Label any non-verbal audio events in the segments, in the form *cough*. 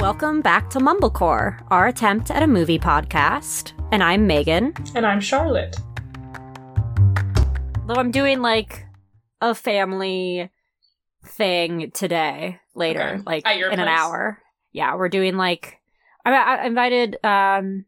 Welcome back to Mumblecore, our attempt at a movie podcast. And I'm Megan. And I'm Charlotte. Though I'm doing like a family thing today, later, Okay. like in an hour. Yeah, we're doing like I, I invited um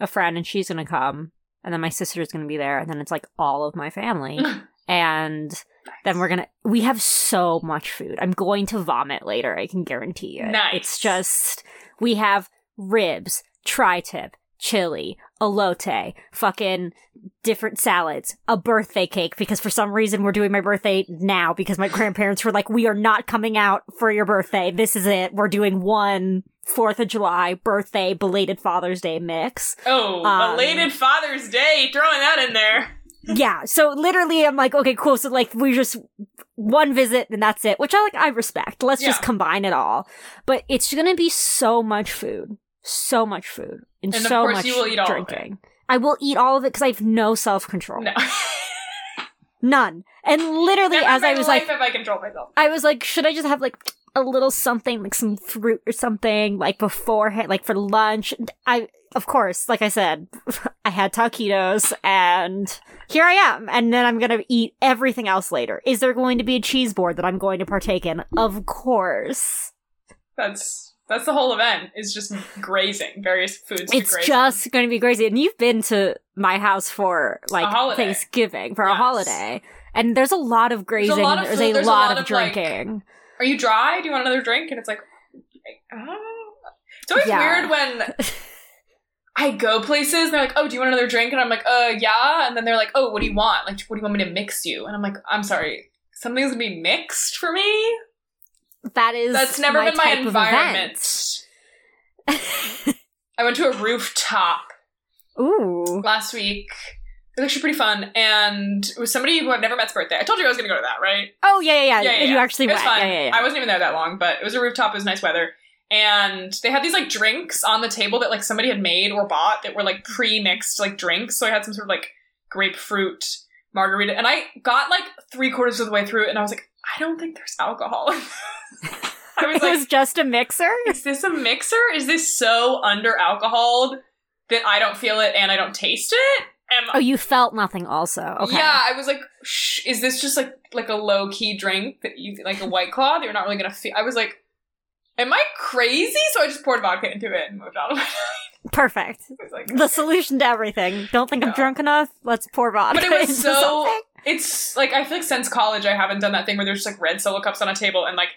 a friend and she's gonna come, and then my sister's gonna be there, and then it's like all of my family, *laughs* and then we're gonna we have so much food. I'm going to vomit later. I can guarantee it. Nice. It's just we have ribs, tri-tip, chili, elote, fucking different salads, a birthday cake because for some reason we're doing my birthday now because my grandparents were like, "We are not coming out for your birthday. This is it. We're doing one Fourth of July birthday belated Father's Day mix." Oh, Um, belated Father's Day, throwing that in there. Yeah. So literally, I'm like, okay, cool. So like, we just one visit and that's it, which I like. I respect. Let's just combine it all. But it's gonna be so much food, so much food, and, And so much you will eat all of it. drinking. I will eat all of it because I have no self control, No. *laughs* none. And literally, Never as I was like, have I controlled myself. I was like, should I just have like a little something, like some fruit or something, like beforehand, like for lunch? I, of course, like I said, *laughs* I had taquitos and here I am. And then I'm going to eat everything else later. Is there going to be a cheese board that I'm going to partake in? Of course. That's that's the whole event. Is just grazing various foods. It's just going to be grazing. And you've been to my house for like Thanksgiving, for a holiday. And there's a lot of grazing. lot and of there's food, a there's a lot, lot of like, drinking. on. Are you dry? Do you want another drink? And it's like, oh. It's always Yeah. weird when *laughs* I go places. And they're like, oh, do you want another drink? And I'm like, uh, yeah. And then they're like, oh, what do you want? Like, what do you want me to mix you? And I'm like, I'm sorry, something's gonna be mixed for me. that is That's never my been my environment. *laughs* I went to a rooftop Ooh. last week. It was actually pretty fun, and it was somebody who I've never met's birthday. I told you I was going to go to that, right? Oh yeah, yeah, yeah. Yeah, yeah, You yeah. actually it was went. fun. Yeah, yeah, yeah. I wasn't even there that long, but it was a rooftop. It was nice weather, and they had these like drinks on the table that like somebody had made or bought that were like pre-mixed like drinks. So I had some sort of like grapefruit margarita, and I got like three quarters of the way through and I was like, I don't think there's alcohol. in this. *laughs* I was it like, was just a mixer. is this a mixer? Is this so under alcoholed that I don't feel it and I don't taste it? Am Oh, you felt nothing. Also, okay. Yeah, I was like, Shh, is this just like like a low key drink that you like a white claw that you're not really gonna feel? I was like, am I crazy? So I just poured vodka into it and moved on. *laughs* Perfect. I was like, The solution to everything. Don't think I'm drunk enough. Let's pour vodka. But it was so. something. It's like I feel like since college I haven't done that thing where there's just like red solo cups on a table and like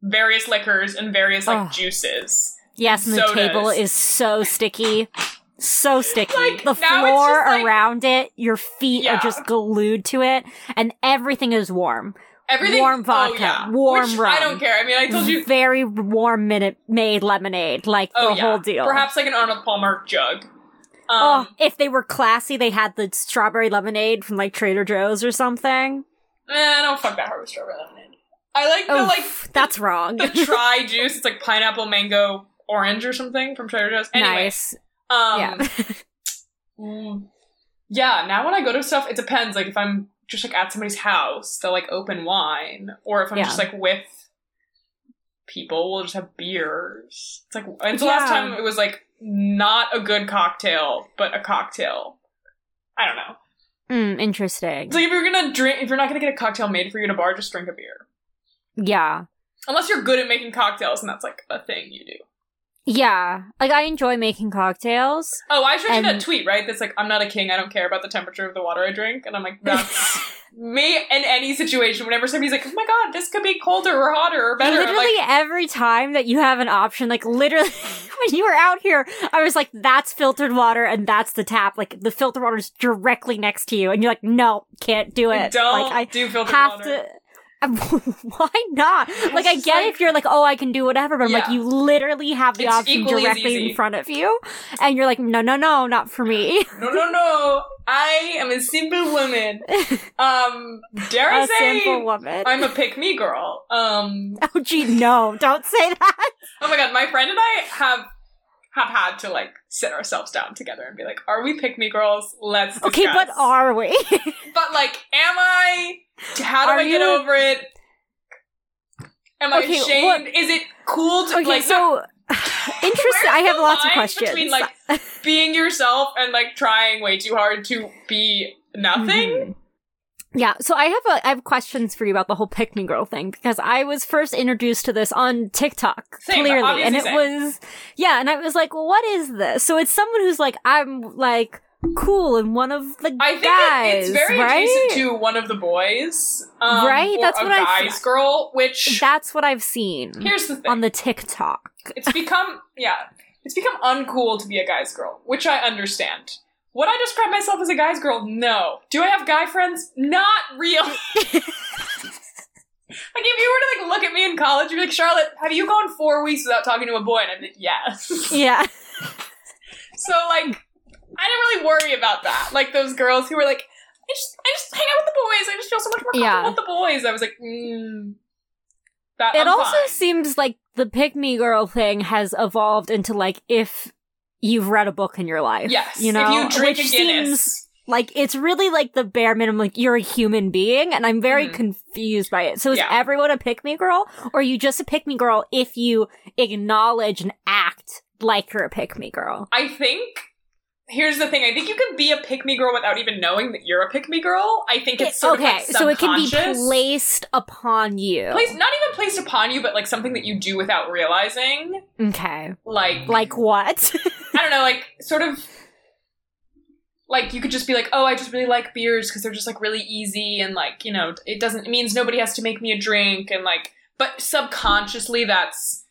various liquors and various like Ugh. juices. Yes, and the table is so sticky. So sticky. Like, the floor like- around it, your feet Yeah. are just glued to it, and everything is warm. Everything Warm vodka, oh, yeah. warm Which rum. I don't care. I mean, I told you. Very warm Minute Maid lemonade, like Oh the yeah, whole deal. Perhaps like an Arnold Palmer jug. Um, oh, if they were classy, they had the strawberry lemonade from like Trader Joe's or something. eh, I don't fuck that hard with strawberry lemonade. I like the Oh, like that's wrong. the *laughs* try juice. It's like pineapple, mango, orange, or something from Trader Joe's. Anyway, nice. um, yeah. *laughs* mm, yeah. Now when I go to stuff, it depends. Like if I'm just like at somebody's house, they'll like open wine, or if I'm Yeah. just like with people, we'll just have beers. It's like when's the last time it was like not a good cocktail, but a cocktail? I don't know. Mm, interesting. Like if you're gonna drink, if you're not gonna get a cocktail made for you in a bar, just drink a beer. Yeah. Unless you're good at making cocktails, and that's like a thing you do. Yeah. Like I enjoy making cocktails. Oh, I showed you And- that tweet, right? That's like, I'm not a king. I don't care about the temperature of the water I drink. And I'm like, that's *laughs* me in any situation. Whenever somebody's like, oh my god, this could be colder or hotter or better. Literally like, every time that you have an option, like literally *laughs* when you were out here, I was like, that's filtered water and that's the tap. Like the filtered water is directly next to you. And you're like, no, can't do it. don't like I do filtered have water. to. *laughs* Why not? Like I get like- if you're like, oh, I can do whatever, but I'm like, you literally have the It's option directly in front of you, and you're like, no, no, no, not for me. *laughs* No, no, no. I am a simple woman. *laughs* Um, dare I a say, simple woman. I'm a pick me girl. Um, oh, gee, no, don't say that. oh my god, my friend and I have have had to like sit ourselves down together and be like, are we pick me girls? Let's discuss. Okay, but are we? But like, am I? How do Are I get you- over it? Am I Okay, ashamed? Is it cool to okay, like? so *sighs* Interesting. I have lots of questions. between, like, *laughs* being yourself and like trying way too hard to be nothing. Mhm. Yeah, so I have a, I have questions for you about the whole pick me girl thing because I was first introduced to this on TikTok Same, clearly, and it obviously was yeah, and I was like, well, what is this? So it's someone who's like, I'm like cool and one of the I think guys, it, it's very right? adjacent to one of the boys, um, Right? That's what I guy's girl. Which That's what I've seen here's the thing: on the TikTok. it's become yeah, it's become uncool to be a guy's girl, which I understand. Would I describe myself as a guy's girl? No. Do I have guy friends? Not real. *laughs* like if you were to like look at me in college, you'd be like, Charlotte, have you gone four weeks without talking to a boy? And I'd be like, yes. Yeah, *laughs* So like, I didn't really worry about that. Like those girls who were like, I just, I just hang out with the boys. I just feel so much more comfortable Yeah. with the boys. I was like, mm, that. it I'm also fine. seems like the pick me girl thing has evolved into like if you've read a book in your life. yes. you know, if you drink which a Guinness, seems like it's really like the bare minimum. Like you're a human being, and I'm very Mhm. confused by it. So is Yeah. everyone a pick me girl, or are you just a pick me girl if you acknowledge and act like you're a pick me girl? I think. Here's the thing. I think you can be a pick me girl without even knowing that you're a pick me girl. I think it's sort okay, of like so it can be placed upon you. Placed, not even placed upon you, but like something that you do without realizing. okay, Like, like what? *laughs* I don't know, like sort of like you could just be like, oh, I just really like beers because they're just like really easy and like you know it doesn't it means nobody has to make me a drink and like but subconsciously that's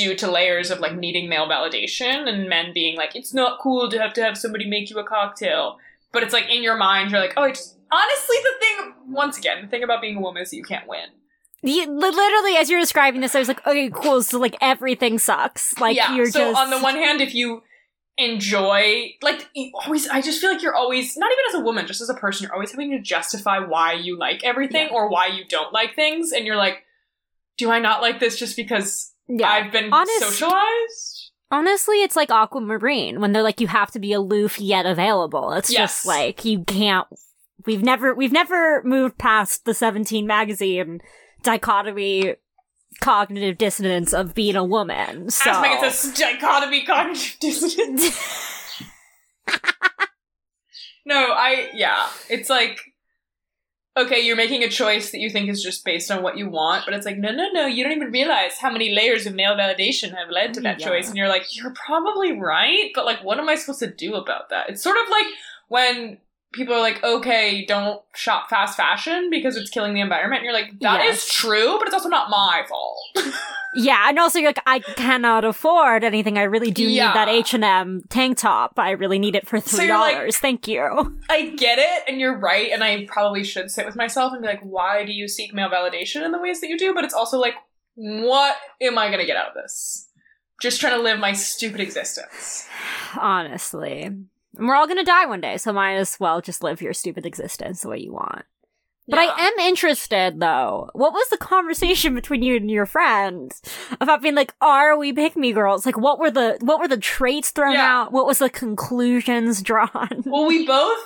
due to layers of like needing male validation and men being like it's not cool to have to have somebody make you a cocktail but it's like in your mind you're like oh I just honestly the thing once again the thing about being a woman is that you can't win You, literally, as you're describing this, I was like, okay, cool. So like everything sucks. Like yeah. you're so just on the one hand, if you enjoy, like, you always, I just feel like you're always, not even as a woman, just as a person, you're always having to justify why you like everything Yeah. or why you don't like things, and you're like, do I not like this just because yeah. I've been Honest- socialized? Honestly, it's like Aquamarine when they're like, you have to be aloof yet available. It's Yes. just like you can't. We've never we've never moved past the Seventeen magazine dichotomy, cognitive dissonance of being a woman. So As Megan says, dichotomy cognitive *laughs* dissonance. *laughs* no, I, yeah, it's like, okay, you're making a choice that you think is just based on what you want, but it's like, no, no, no, you don't even realize how many layers of male validation have led to that Yeah. choice. And you're like, you're probably right, but like, what am I supposed to do about that? It's sort of like when people are like, okay, don't shop fast fashion because it's killing the environment. And you're like, that is Yes. true, but it's also not my fault. *laughs* yeah, and also you're like, I cannot afford anything. I really do Yeah. need that H and M tank top. I really need it for three you're like- dollars. Thank you. I get it, and you're right, and I probably should sit with myself and be like, why do you seek male validation in the ways that you do? But it's also like, what am I gonna get out of this? Just trying to live my stupid existence. Honestly, and we're all gonna die one day, so might as well just live your stupid existence the way you want. But Yeah. I am interested though. What was the conversation *laughs* between you and your friends about being like, are we pick me girls? Like what were the what were the traits thrown Yeah. out? What was the conclusions *laughs* drawn? Well, we both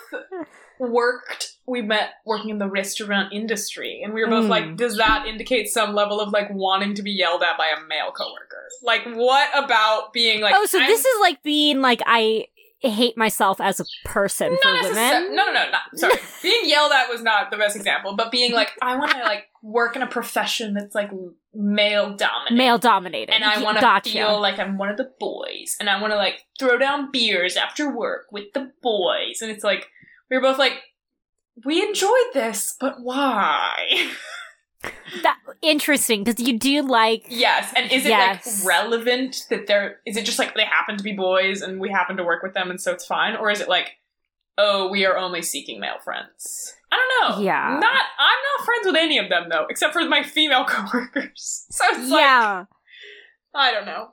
worked. We met working in the restaurant industry, and we were both Mm. like, does that indicate some level of like wanting to be yelled at by a male coworker? Like, what about being like? oh, so I'm- this is like being like I hate myself as a person for not necessar- women. No, no, no, not sorry. *laughs* being yelled at was not the best example, but being like, I want to *laughs* like work in a profession that's like male dominated, Male dominated. and I want to gotcha. feel like I'm one of the boys, and I want to like throw down beers after work with the boys, and it's like we were both like, we enjoyed this, but why? *laughs* that interesting because you do like yes, and is it Yes. like relevant that they're? Is it just like they happen to be boys and we happen to work with them, and so it's fine, or is it like? Oh, we are only seeking male friends. I don't know. Yeah. Not I'm not friends with any of them though, except for my female *laughs* coworkers. So it's like yeah. I don't know.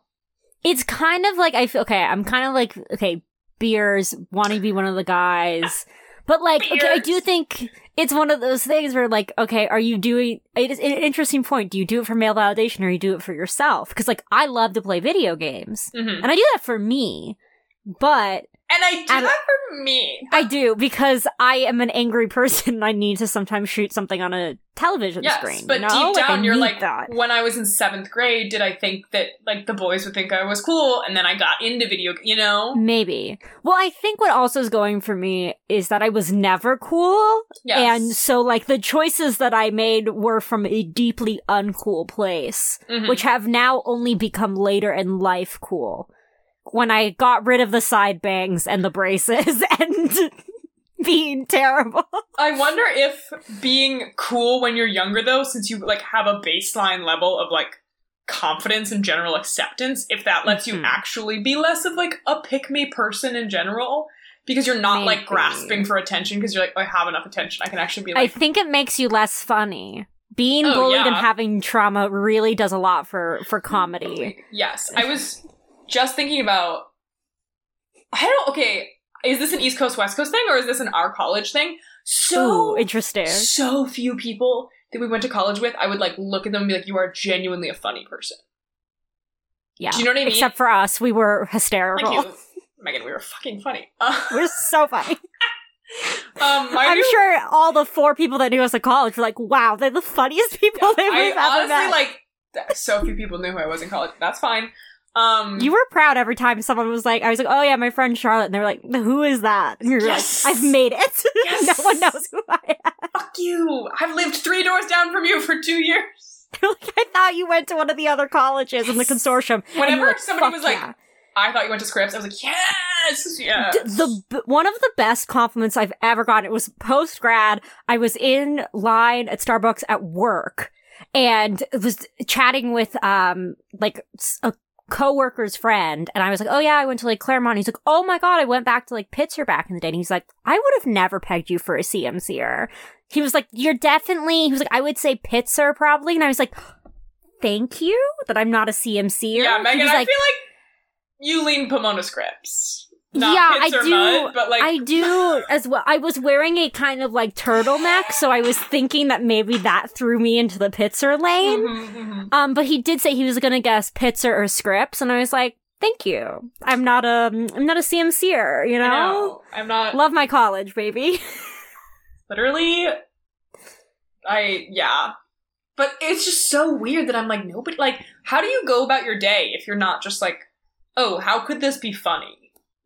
it's kind of like I feel okay. I'm kind of like okay, beers wanting to be one of the guys, but like okay, I do think it's one of those things where like okay, are you doing? It is an interesting point. Do you do it for male validation or you do it for yourself? Because like I love to play video games hmm and I do that for me, but And I do And- that for me. I do because I am an angry person. and I need to sometimes shoot something on a television Yes, screen. but deep Like, down, you're like, that. when I was in seventh grade, did I think that like the boys would think I was cool, and then I got into video, you know? Maybe. Well, I think what also is going for me is that I was never cool. Yes. And so, like, the choices that I made were from a deeply uncool place, Mhm. which have now only become later in life cool. When I got rid of the side bangs and the braces *laughs* and being terrible. I wonder if being cool when you're younger, though, since you like have a baseline level of like confidence and general acceptance, if that lets you Mhm. actually be less of like a pick me person in general, because you're not like grasping for attention because you're like, I have enough attention, I can actually be I think it makes you less funny. Being Oh, bullied and having trauma really does a lot for, for comedy. yes. I was just thinking about. I don't. Okay, is this an East Coast West Coast thing or is this an our college thing? So Ooh, interesting. so few people that we went to college with, I would like look at them and be like, "You are genuinely a funny person." Yeah. Do you know what I mean? Except for us, we were hysterical. You, *laughs* Megan. We were fucking funny. Uh, *laughs* We're so funny. *laughs* um, I'm new- sure all the four people that knew us at college were like, wow, they're the funniest people Yeah, that I ever honestly met. like. So few people knew who I was in college. That's fine. Um, you were proud every time someone was like, I was like, oh yeah, my friend Charlotte. And they were like, who is that? And you're Yes. like, I've made it. *laughs* Yes. no one knows who I am. fuck you. I've lived three doors down from you for two years. *laughs* They're like, I thought you went to one of the other colleges in the consortium. Whenever like, somebody "Fuck was like, yeah." I thought you went to Scripps. I was like, yes, yes. The b- one of the best compliments I've ever gotten. It was post grad. I was in line at Starbucks at work and was chatting with um like a coworker's friend, and I was like, "Oh yeah, I went to like Claremont." He's like, "Oh my god, I went back to like Pitzer back in the day." And he's like, "I would have never pegged you for a CMCer." He was like, "You're definitely." He was like, "I would say Pitzer probably," and I was like. Thank you that I'm not a CMCer. yeah, He Megan, I like, feel like you lean Pomona Scripps. Not Yeah, I do- Mudd, but like, I do *laughs* as well. I was wearing a kind of like turtleneck, so I was thinking that maybe that threw me into the Pitzer lane. Mhm, mhm. Um, but he did say he was going to guess Pitzer or Scripps, and I was like, "Thank you. I'm not a I'm not a CMCer, you know. Know. I'm not Love my college, baby. *laughs* literally. I yeah, but it's just so weird that I'm like nobody. Like, how do you go about your day if you're not just like, oh, how could this be funny?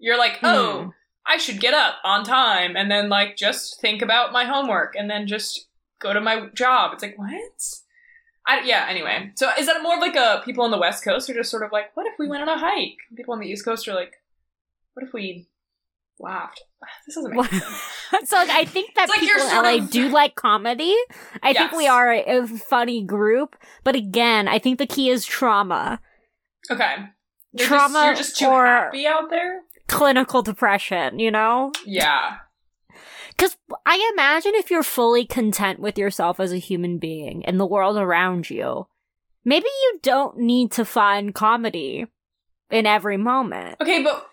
You're like, oh, Hmm. I should get up on time and then like just think about my homework and then just go to my job. It's like what? I, yeah. Anyway, so is that more of like a people on the West Coast are just sort of like, what if we went on a hike? People on the East Coast are like, what if we laughed? *sighs* This doesn't make sense. *laughs* so like, I think that like people in LA of- do like comedy. I think we are a, a funny group, but again, I think the key is trauma. Okay. You're Trauma just, you're just too or- happy out there. Clinical depression, you know? Yeah. Because I imagine if you're fully content with yourself as a human being and the world around you, maybe you don't need to find comedy in every moment. Okay, but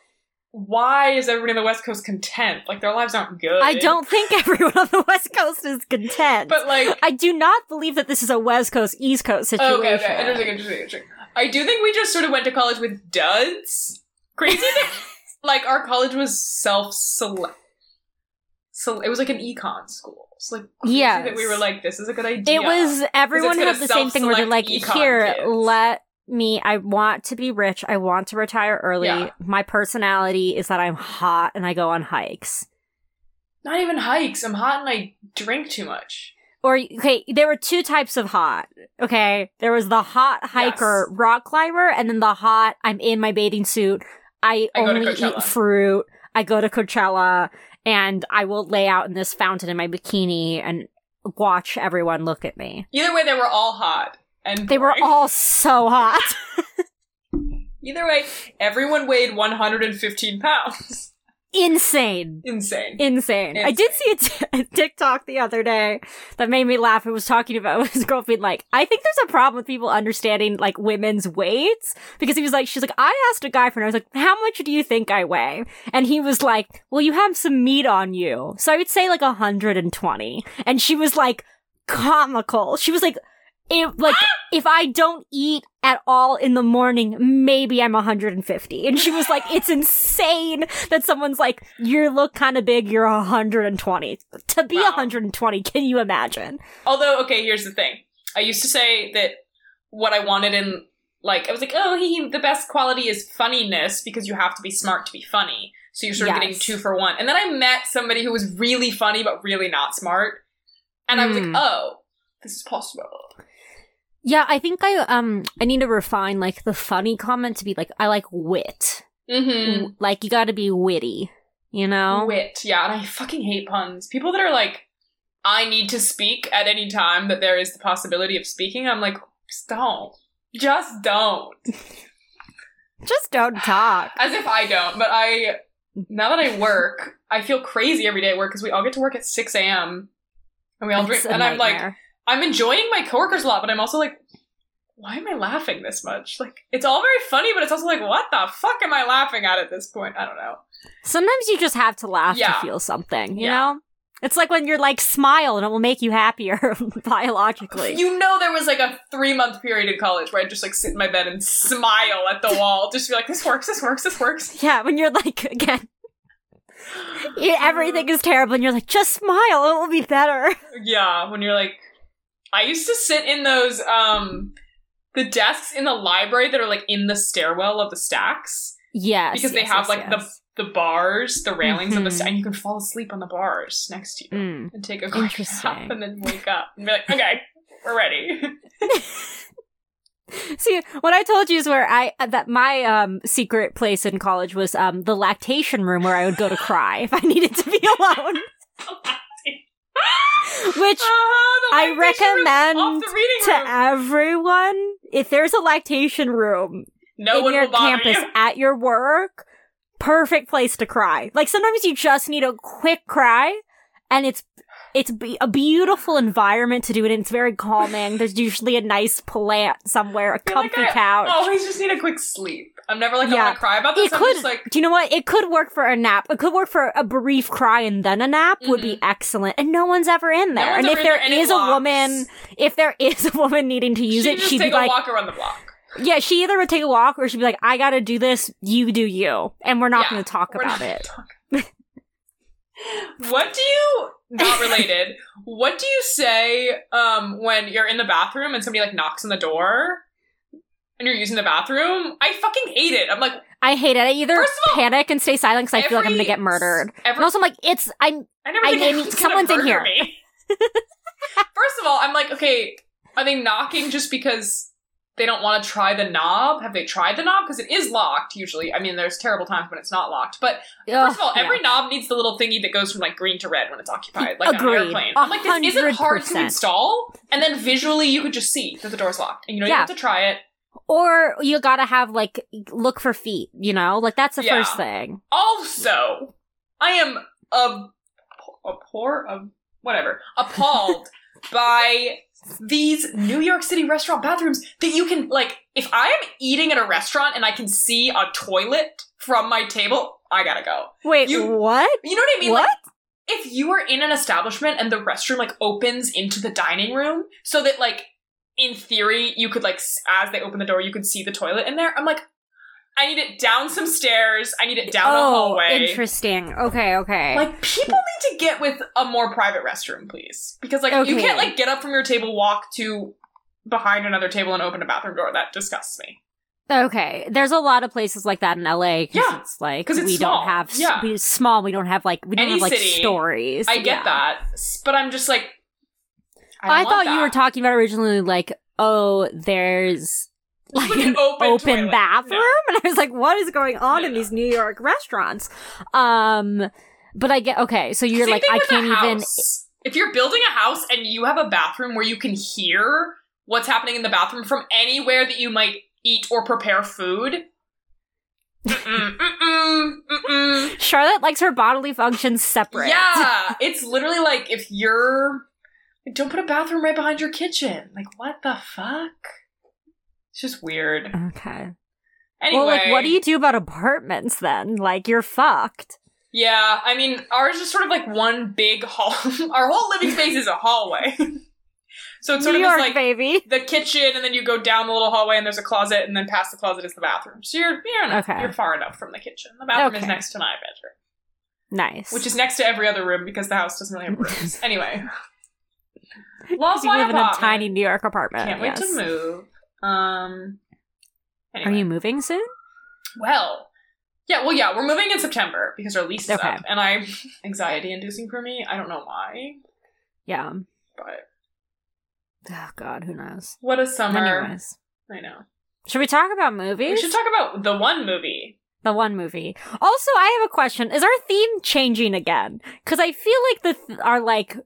why is everybody on the West Coast content? Like their lives aren't good. I don't think *laughs* everyone on the West Coast is content. But like, I do not believe that this is a West Coast East Coast situation. okay, okay, interesting, interesting, interesting. I do think we just sort of went to college with duds. Crazy *laughs* like our college was self select. So it was like an econ school. It's like yeah, that we were like, this is a good idea. It was everyone had the same thing where they're like, here, kids." let me, I want to be rich. I want to retire early. Yeah. My personality is that I'm hot and I go on hikes. not even hikes. I'm hot and I drink too much. Or, okay, there were two types of hot. Okay. There was the hot hiker Yes. rock climber and then the hot, I'm in my bathing suit. I, I only eat fruit. I go to Coachella and I will lay out in this fountain in my bikini and watch everyone look at me. Either way, they were all hot and They were all so hot. *laughs* Either way, everyone weighed 115 pounds. Insane. Insane. Insane. I did see a, t- *laughs* a TikTok the other day that made me laugh. It was talking about *laughs* his girl being like, I think there's a problem with people understanding like women's weights because he was like, she's like, I asked a guy friend, I was like, how much do you think I weigh? And he was like, well, you have some meat on you. So I would say like 120. And she was like, comical. She was like, it, like, *gasps* if I don't eat at all in the morning, maybe I'm 150. And she was like, it's insane that someone's like, you look kind of big, you're 120. To be Wow. 120, can you imagine? Although, okay, here's the thing. I used to say that what I wanted in, like, I was like, oh, he, the best quality is funniness because you have to be smart to be funny. So you're sort of getting two for one. And then I met somebody who was really funny but really not smart. And I was like, Mm. oh, this is possible. Yeah, I think I, um, I need to refine like the funny comment to be like, I like wit. Mm-hmm. Like, you gotta be witty, you know? Wit, yeah, and I fucking hate puns. People that are like, I need to speak at any time that there is the possibility of speaking. I'm like, just don't. Just don't. *laughs* Just don't talk. As if I don't, but I, now that I work, I feel crazy every day at work because we all get to work at 6 a.m. and we all drink. It's And I'm like. I'm enjoying my coworkers a lot, but I'm also like, why am I laughing this much? Like, it's all very funny, but it's also like, what the fuck am I laughing at at this point? I don't know. Sometimes you just have to laugh Yeah. to feel something, you Yeah. know? It's like when you're like smile and it will make you happier *laughs* biologically. You know, there was like a three month period in college where I'd just like sit in my bed and smile at the wall, just be like, this works, this works, this works. yeah, when you're like *laughs* again *sighs* everything is terrible and you're like, just smile, it will be better. Yeah, when you're like, I used to sit in those, um, the desks in the library that are like in the stairwell of the stacks Yes. because they yes, have yes, like yes. the the bars, the railings of the sta- and you can fall asleep on the bars next to you Mm. and take a quick nap and then wake up and be like, okay, we're ready. *laughs* See, what I told you is where I that my um secret place in college was um the lactation room where I would go to cry if I needed to be *laughs* alone. *laughs* *laughs* Which Uh-huh, I recommend to everyone, if there's a lactation room no in one your campus you. at your work, perfect place to cry. Like sometimes you just need a quick cry, and it's it's be- a beautiful environment to do it. in. It's very calming. There's usually a nice plant somewhere, a *laughs* You're like, comfy I couch. I always just need a quick sleep. I'm never like, I Yeah. want to cry about this. it I'm could. just like, do you know what? It could work for a nap. It could work for a brief cry and then a nap. Would be Mhm. excellent. And no one's ever in No there. one's and if there there, and it is a locks. woman, if there is *laughs* a woman needing to use she it, she'd be a like, walk around the block. yeah, she either would take a walk or she'd be like, I gotta do this, you do you. And we're not Yeah, gonna talk about it. talking- *laughs* what do you not related? what do you say um when you're in the bathroom and somebody like knocks on the door and you're using the bathroom? I fucking hate it. I'm like, I hate it. I either all, panic and stay silent because I feel like I'm gonna get murdered. Every, And also, I'm like, it's, I'm, I never I- I anyone's need- gonna someone's in here. me. *laughs* First of all, I'm like, okay, are they knocking just because they don't want to try the knob? Have they tried the knob? Because it is locked usually. I mean, there's terrible times when it's not locked. But first of all, ugh, yeah. every knob needs the little thingy that goes from like green to red when it's occupied, like on Agreed. an airplane. I'm like, this isn't hard to 100%. install. And then visually, you could just see that the door's locked, and you don't Yeah. even have to try it. Or you gotta have, like, look for feet, you know? Like, that's the Yeah. first thing. Also, I am a a poor of whatever appalled *laughs* by these New York City restaurant bathrooms that you can like. If I am eating at a restaurant and I can see a toilet from my table, I gotta go. Wait, You- what? You know what I mean? What? Like, if you are in an establishment and the restroom like opens into the dining room, so that like in theory you could like as they open the door you could see the toilet in there. I'm like, I need it down some stairs. I need it down a oh, hallway. interesting. Okay, okay. Like people need to get with a more private restroom, please, because like you can't like get up from your table, walk to behind another table, and open a bathroom door. That disgusts me. Okay, there's a lot of places like that in LA because Yeah, it's like it's we small. don't have Yeah. we, small. we don't have like we don't Any have like city, stories. I get Yeah. that, but I'm just like, I, I, thought you were talking about originally like oh there's *laughs* like an open open, bathroom No. and I was like what is going on No, in these New York restaurants? Um, but I get okay. So you're Same like I can't even. If you're building a house and you have a bathroom where you can hear what's happening in the bathroom from anywhere that you might eat or prepare food. Mm-mm, *laughs* mm-mm, mm-mm. Charlotte likes her bodily functions separate. Yeah, *laughs* it's literally like if you're like, don't put a bathroom right behind your kitchen. Like what the fuck? It's just weird. Okay. Anyway, Well, like, what do you do about apartments then? Like, you're fucked. Yeah, I mean, ours is sort of like one big hall. *laughs* Our whole living space is a hallway. *laughs* So it's sort New of York, like baby. the kitchen, and then you go down the little hallway, and there's a closet, and then past the closet is the bathroom. So you're you're, enough, Okay. you're far enough from the kitchen. The bathroom is next to my bedroom, Nice. which is next to every other room because the house doesn't really have rooms. *laughs* anyway, love you live in a tiny New York apartment. Can't wait yes. to move. Um, Are you moving soon? Well, yeah, well, yeah, we're moving in September because our lease is Okay. up, and I *laughs* anxiety inducing for me. I don't know why, Yeah. but Oh God, who knows? what a summer! Anyways, I know. should we talk about movies? We should talk about the one movie. the one movie. Also, I have a question: Is our theme changing again? Because I feel like the th- our like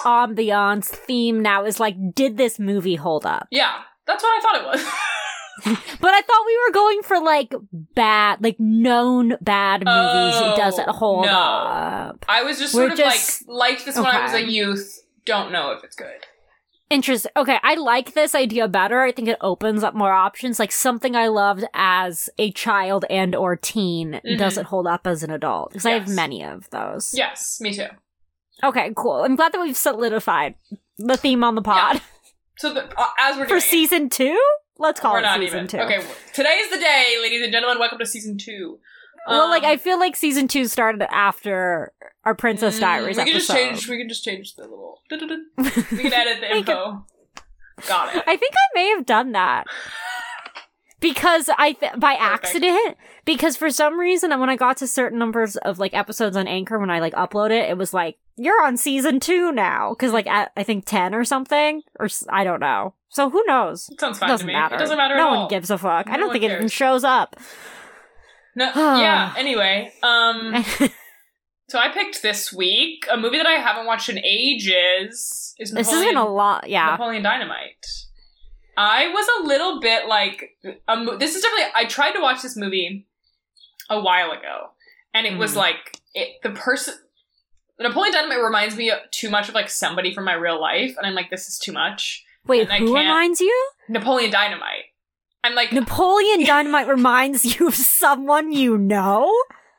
ambiance theme now is like, did this movie hold up? Yeah, that's what I thought it was. *laughs* But I thought we were going for like bad, like known bad movies. Oh, it doesn't hold no. up. I was just We're sort of just- like liked this when I was a youth. Don't know if it's good. Interesting. Okay, I like this idea better. I think it opens up more options. Like something I loved as a child and or teen Mhm. doesn't hold up as an adult because I have many of those. Yes, me too. Okay, cool. I'm glad that we've solidified the theme on the pod *laughs* So the, uh, as we're for season two. Let's call we're it not season even two. okay. w- Today's the day, ladies and gentlemen. Welcome to season two. Well, like Um, I feel like season two started after our Princess mm, Diaries We can episode. just change. We can just change the little. *laughs* We can *laughs* edit the info. Got it. I think I may have done that *laughs* because I th- by accident because for some reason when I got to certain numbers of like episodes on Anchor when I like upload it, it was like you're on season two now because like at I think ten or something or I don't know. So who knows? It sounds fine to doesn't me. matter. It doesn't matter No one all. gives a fuck. I don't think it even shows up. No, *sighs* yeah. Anyway, um, *laughs* so I picked this week a movie that I haven't watched in ages. Is Napoleon, been a lot. Yeah. Napoleon Dynamite. I was a little bit like, this is definitely. I tried to watch this movie a while ago, and it was Mhm. like it, the person. Napoleon Dynamite reminds me too much of like somebody from my real life, and I'm like, this is too much. Wait, and who reminds you? Napoleon Dynamite. I'm like, Napoleon Dynamite reminds you of someone you know?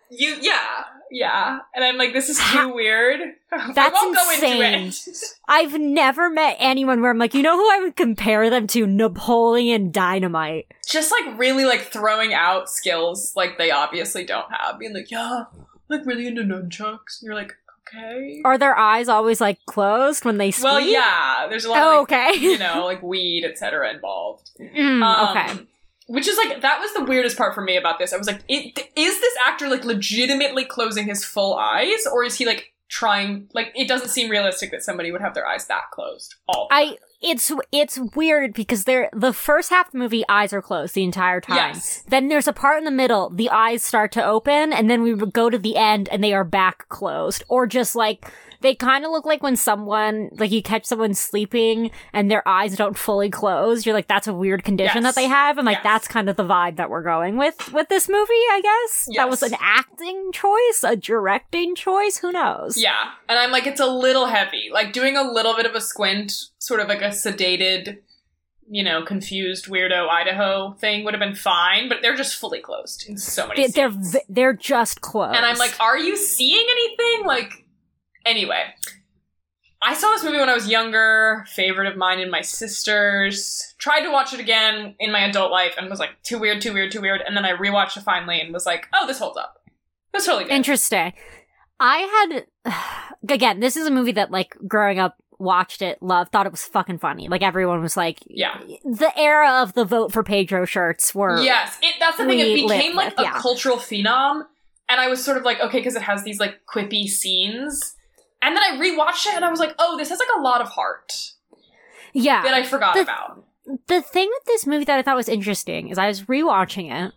You yeah, yeah. And I'm like, this is too weird. *laughs* I That's insane. *laughs* I've never met anyone where I'm like, you know who I would compare them to? Napoleon Dynamite. Just like really like throwing out skills like they obviously don't have. Being like, yeah, like really into nunchucks. And you're like, okay. Are their eyes always like closed when they speak? Well, yeah, there's a lot Oh, of like, okay. you know, like weed, etc. involved. *laughs* Mm, Um, okay. Which is like that was the weirdest part for me about this. I was like, it, is this actor like legitimately closing his full eyes, or is he like trying? Like, it doesn't seem realistic that somebody would have their eyes that closed. All I it's it's weird because they're the first half of the movie eyes are closed the entire time. Yes. Then there's a part in the middle, the eyes start to open, and then we would go to the end and they are back closed. Or just like they kind of look like when someone like you catch someone sleeping and their eyes don't fully close. You're like, that's a weird condition Yes. that they have, and like Yes. that's kind of the vibe that we're going with with this movie, I guess. That was an acting choice, a directing choice, who knows? Yeah, and I'm like, it's a little heavy. Like doing a little bit of a squint, sort of like a sedated, you know, confused weirdo Idaho thing would have been fine, but they're just fully closed in so many. They, they're they're just closed. and I'm like, are you seeing anything? Like, anyway, I saw this movie when I was younger. Favorite of mine and my sister's. Tried to watch it again in my adult life and was like, too weird, too weird, too weird. And then I rewatched it finally and was like, oh, this holds up. That's totally good. Interesting. I had *sighs* again, this is a movie that like growing up watched it, loved, thought it was fucking funny. Like everyone was like Yeah. The era of the vote for Pedro shirts were Yes, it, that's the thing. It became like with, a yeah. cultural phenom, and I was sort of like, okay, because it has these like quippy scenes. And then I rewatched it, and I was like, oh, this has like a lot of heart Yeah. that I forgot The- about. the thing with this movie that I thought was interesting is I was rewatching it,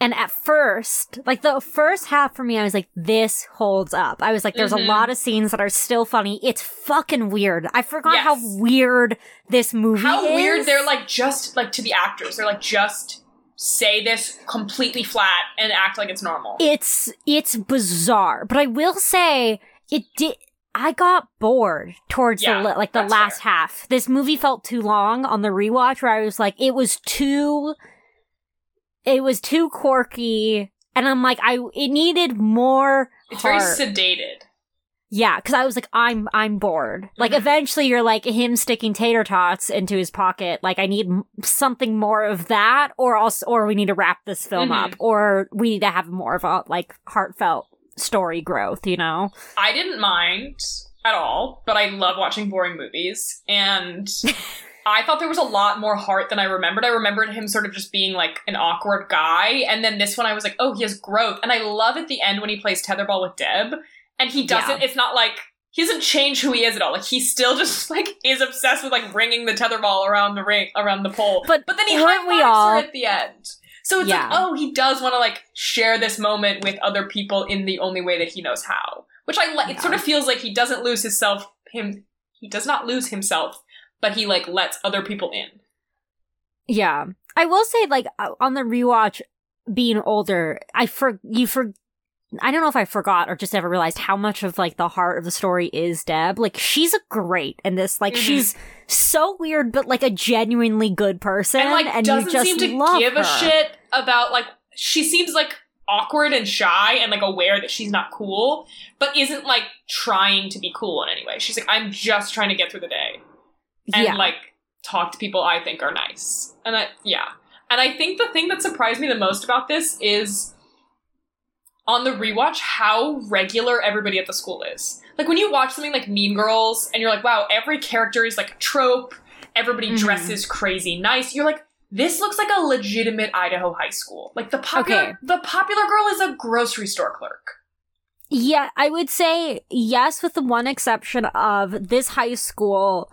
and at first, like the first half for me, I was like, "This holds up." I was like, "There's Mhm. a lot of scenes that are still funny." It's fucking weird. I forgot how weird this movie How is. weird they're like just like to the actors. They're like just say this completely flat and act like it's normal. It's it's bizarre, but I will say it did. I got bored towards Yeah, the like the last fair. half. This movie felt too long on the rewatch, where I was like, it was too, it was too quirky, and I'm like, I it needed more it's very sedated. Yeah, because I was like, I'm I'm bored. Like, Mhm. eventually, you're like him sticking tater tots into his pocket. Like, I need something more of that, or else, or we need to wrap this film Mhm. up, or we need to have more of a like heartfelt story growth. You know? I didn't mind at all, but I love watching boring movies. And *laughs* I thought there was a lot more heart than I remembered. I remembered him sort of just being like an awkward guy. And then this one, I was like, oh, he has growth. And I love at the end when he plays tetherball with Deb. And he doesn't, it's not like, he doesn't change who he is at all. Like he's still *laughs* just like is obsessed with like ringing the tetherball around the ring around the pole. But But then he high fives all- her at the end. So it's Yeah. like, oh, he does want to like share this moment with other people in the only way that he knows how. Which I like. It sort of feels like he doesn't lose his self. Him, he does not lose himself, but he like lets other people in. Yeah, I will say, like uh, on the rewatch, being older, I for you for. I don't know if I forgot or just never realized how much of like the heart of the story is Deb. Like she's a great in this. Like Mhm. she's so weird, but like a genuinely good person, and like you doesn't seem to give her. a shit about like she seems like awkward and shy and like aware that she's not cool, but isn't like trying to be cool in any way. She's like, I'm just trying to get through the day. and yeah, like talk to people I think are nice. And I yeah. And I think the thing that surprised me the most about this is on the rewatch how regular everybody at the school is. Like when you watch something like Mean Girls and you're like, wow, every character is like a trope, everybody Mhm. dresses crazy nice. You're like, this looks like a legitimate Idaho high school. Like the popular Okay. the popular girl is a grocery store clerk. yeah. I would say yes, with the one exception of this high school.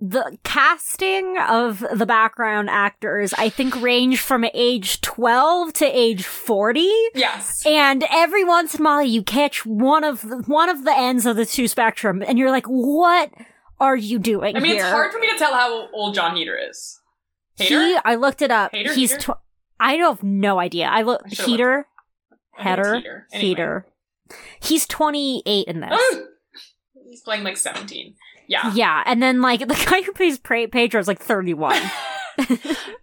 The casting of the background actors, I think, range from age 12 to age 40. Yes. And every once in a while, you catch one of the, one of the ends of the two spectrum, and you're like, "What are you doing I mean, here?" it's hard for me to tell how old Jon Heder is. Hater? He, I looked it up. Hater, He's. Tw- I have no idea. I look I heater, I think it's header, Heater. Anyway. heater. He's 28 in this. Oh! *gasps* He's playing like 17. Yeah. Yeah, and then like *laughs* the guy who plays Pedro is like 31. *laughs* *laughs*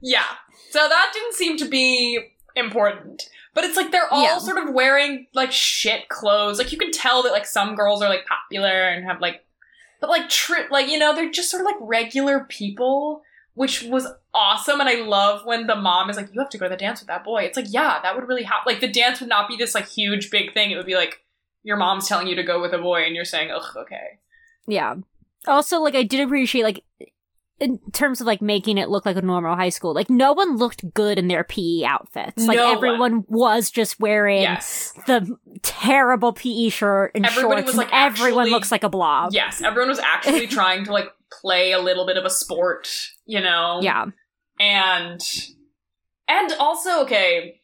Yeah. So that didn't seem to be important. But it's like they're all Yeah. sort of wearing like shit clothes. Like you can tell that like some girls are like popular and have like but like tri- like you know, they're just sort of like regular people, which was awesome and I love when the mom is like you have to go to the dance with that boy. It's like, yeah, that would really happen. Like the dance would not be this like huge big thing. It would be like your mom's telling you to go with a boy and you're saying, "Ugh, okay." yeah. Also, like I did appreciate like in terms of like making it look like a normal high school. Like no one looked good in their PE outfits. Like No one. everyone was just wearing Yes. the terrible PE shirt and Everybody shorts, was, and like, everyone actually- looks like a blob. Yes, everyone was actually *laughs* trying to like play a little bit of a sport, you know. Yeah. and and also okay,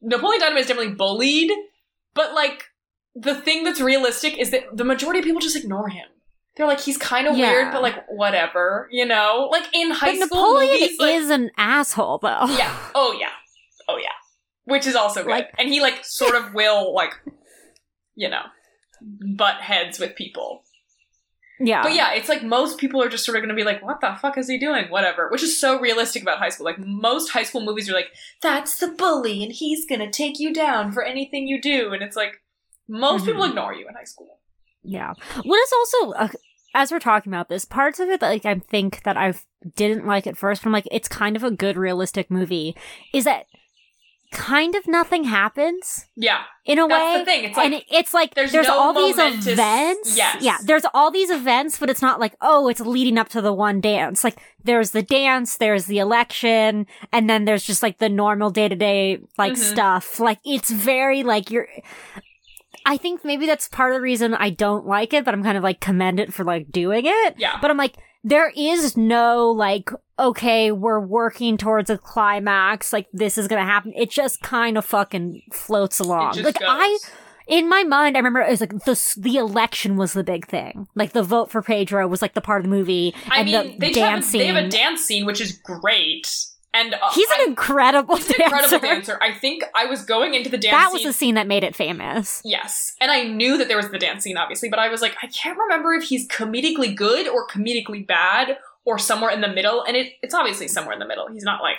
Napoleon Dynamite is definitely bullied, but like the thing that's realistic is that the majority of people just ignore him. They're like he's kind of Yeah. weird, but like whatever, you know. Like in high but school Napoleon movies, like- is an asshole, though. yeah, oh yeah, oh yeah, which is also good. Like- and he like sort of will like, you know, butt heads with people. yeah. But yeah, it's like most people are just sort of going to be like, what the fuck is he doing? Whatever. Which is so realistic about high school. Like, most high school movies are like, that's the bully and he's going to take you down for anything you do. And it's like, most people Mhm. ignore you in high school. Yeah. What is also, as we're talking about this, parts of it that like I think that I didn't like at first, but I'm like, it's kind of a good realistic movie, is that kind of nothing happens Yeah. in a That's way. the thing. It's like, and it- it's like there's there's, no all these events. yes. Yeah, there's all these events, but it's not like, oh, it's leading up to the one dance. Like there's the dance, there's the election, and then there's just like the normal day to day like Mhm. stuff. Like it's very like you're I think maybe that's part of the reason I don't like it, but I'm kind of like commend it for like doing it. yeah. But I'm like, there is no like, okay, we're working towards a climax, like this is gonna happen. It just kind of fucking floats along. Like goes. I, in my mind, I remember it was like the the election was the big thing. Like the vote for Pedro was like the part of the movie, I mean, the they, dance have a, they have a dance scene, which is great. And uh, He's an I- incredible he's an dancer. incredible dancer. I think I was going into the dance That was scene the scene that made it famous. Yes. And I knew that there was the dance scene, obviously, but I was like, I can't remember if he's comedically good or comedically bad or somewhere in the middle. And it, it's obviously somewhere in the middle. He's not like.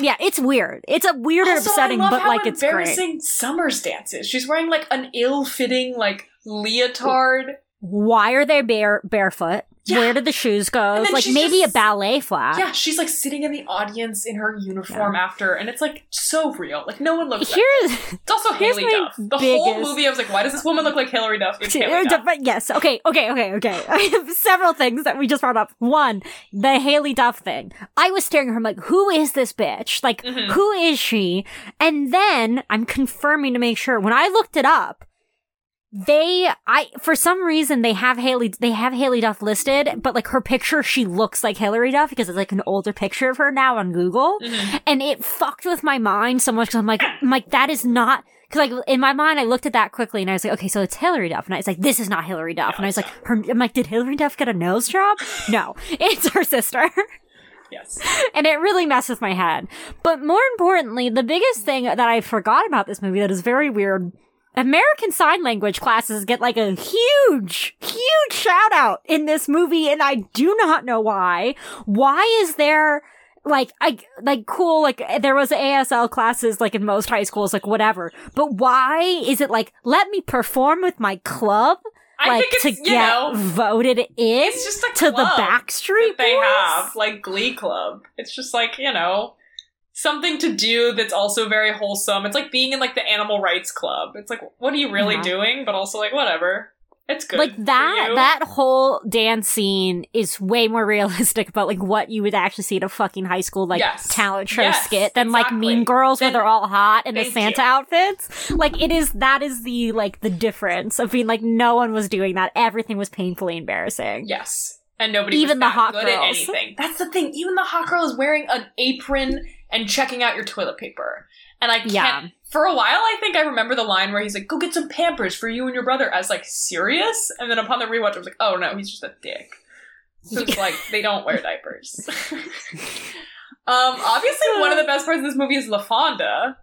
Yeah, it's weird. It's a weird and Also, upsetting, but like it's great. embarrassing Summer's dance is. She's wearing like an ill fitting, like leotard. Why are they bare barefoot? Yeah. Where did the shoes go? Like maybe just- a ballet flat. Yeah, she's like sitting in the audience in her uniform after, and it's like so real. Like no one looks. Like Here's it's also here's Haylie Duff. The whole movie, I was like, why does this woman look like Hilary Duff? It's Haylie Duff. But yes, okay, okay, okay, okay. *laughs* I have several things that we just brought up. One, the Haylie Duff thing. I was staring at her, I'm like, who is this bitch? Like, Mhm. who is she? And then I'm confirming to make sure. When I looked it up, they, I, for some reason, they have Haylie, they have Haylie Duff listed, but like her picture, she looks like Hilary Duff because it's like an older picture of her now on Google. Mhm. And it fucked with my mind so much because I'm like, I'm like, that is not. Because like in my mind, I looked at that quickly and I was like, okay, so it's Hilary Duff, and I was like, this is not Hilary Duff, and I was like, her. I'm like, did Hilary Duff get a nose job? No, *laughs* it's her sister, Yes. and it really messed with my head. But more importantly, the biggest thing that I forgot about this movie that is very weird. American Sign Language classes get like a huge, huge shout out in this movie, and I do not know why. Why is there like I like cool like there was ASL classes like in most high schools like whatever, but why is it like let me perform with my club I like think to you get know voted in it's just a to the Backstreet that they Boys? have like Glee Club. It's just like you know something to do that's also very wholesome. It's like being in like the animal rights club. It's like what are you really Yeah. doing? But also like whatever. It's good. like that that whole dance scene is way more *laughs* realistic about like what you would actually see at a fucking high school like Yes. talent show Yes, skit than like mean girls where they're all hot in the santa you. outfits like it is that is the like the difference of being like no one was doing that everything was painfully embarrassing Yes. And nobody Even the hot good at girls. anything. That's the thing. Even the hot girl is wearing an apron and checking out your toilet paper. And I can't Yeah. for a while I think I remember the line where he's like, Go get some pampers for you and your brother as like serious? And then upon the rewatch I was like, Oh no, he's just a dick. So it's *laughs* like they don't wear diapers. *laughs* um obviously one of the best parts of this movie is LaFawnduh.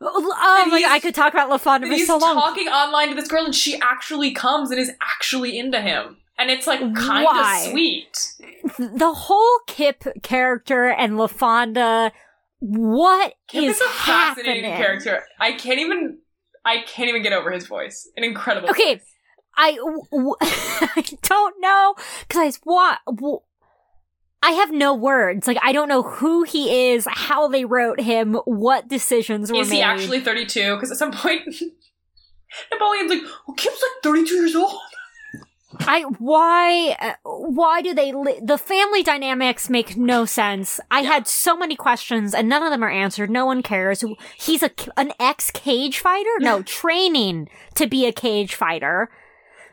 oh my god i could talk about lafawnduh for he's so long talking online to this girl and she actually comes and is actually into him. And it's like kind of sweet. the whole kip character and lafawnduh what Kip is is a fascinating character. I can't even. I can't even get over his voice. An incredible. Okay, voice. I, w- w- *laughs* I don't know because what I have no words. Like I don't know who he is, how they wrote him, what decisions were Is made. he actually 32? Because at some point, *laughs* Napoleon's like, "Well, Kip's like 32 years old." I why uh, why do they li- the family dynamics make no sense. I Yeah. had so many questions and none of them are answered. No one cares. He's a an ex cage fighter? No, training to be a cage fighter.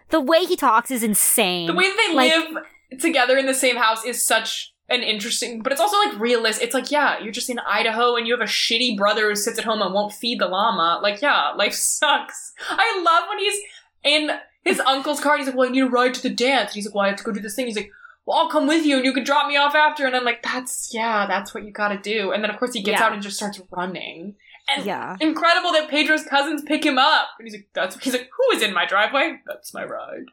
The way he talks is insane. The way that they Like- live together in the same house is such an interesting, but it's also like realistic. It's like, yeah, you're just in Idaho and you have a shitty brother who sits at home and won't feed the llama. Like, yeah, life *laughs* sucks. I love when he's in his uncle's car. And he's like, well, I need a ride to the dance. And he's like, well, I have to go do this thing. He's like, well, I'll come with you and you can drop me off after. And I'm like, that's, yeah, that's what you gotta do. And then, of course, he gets Yeah. out and just starts running. And yeah. incredible that Pedro's cousins pick him up. And he's like, that's, he's like, who is in my driveway? That's my ride.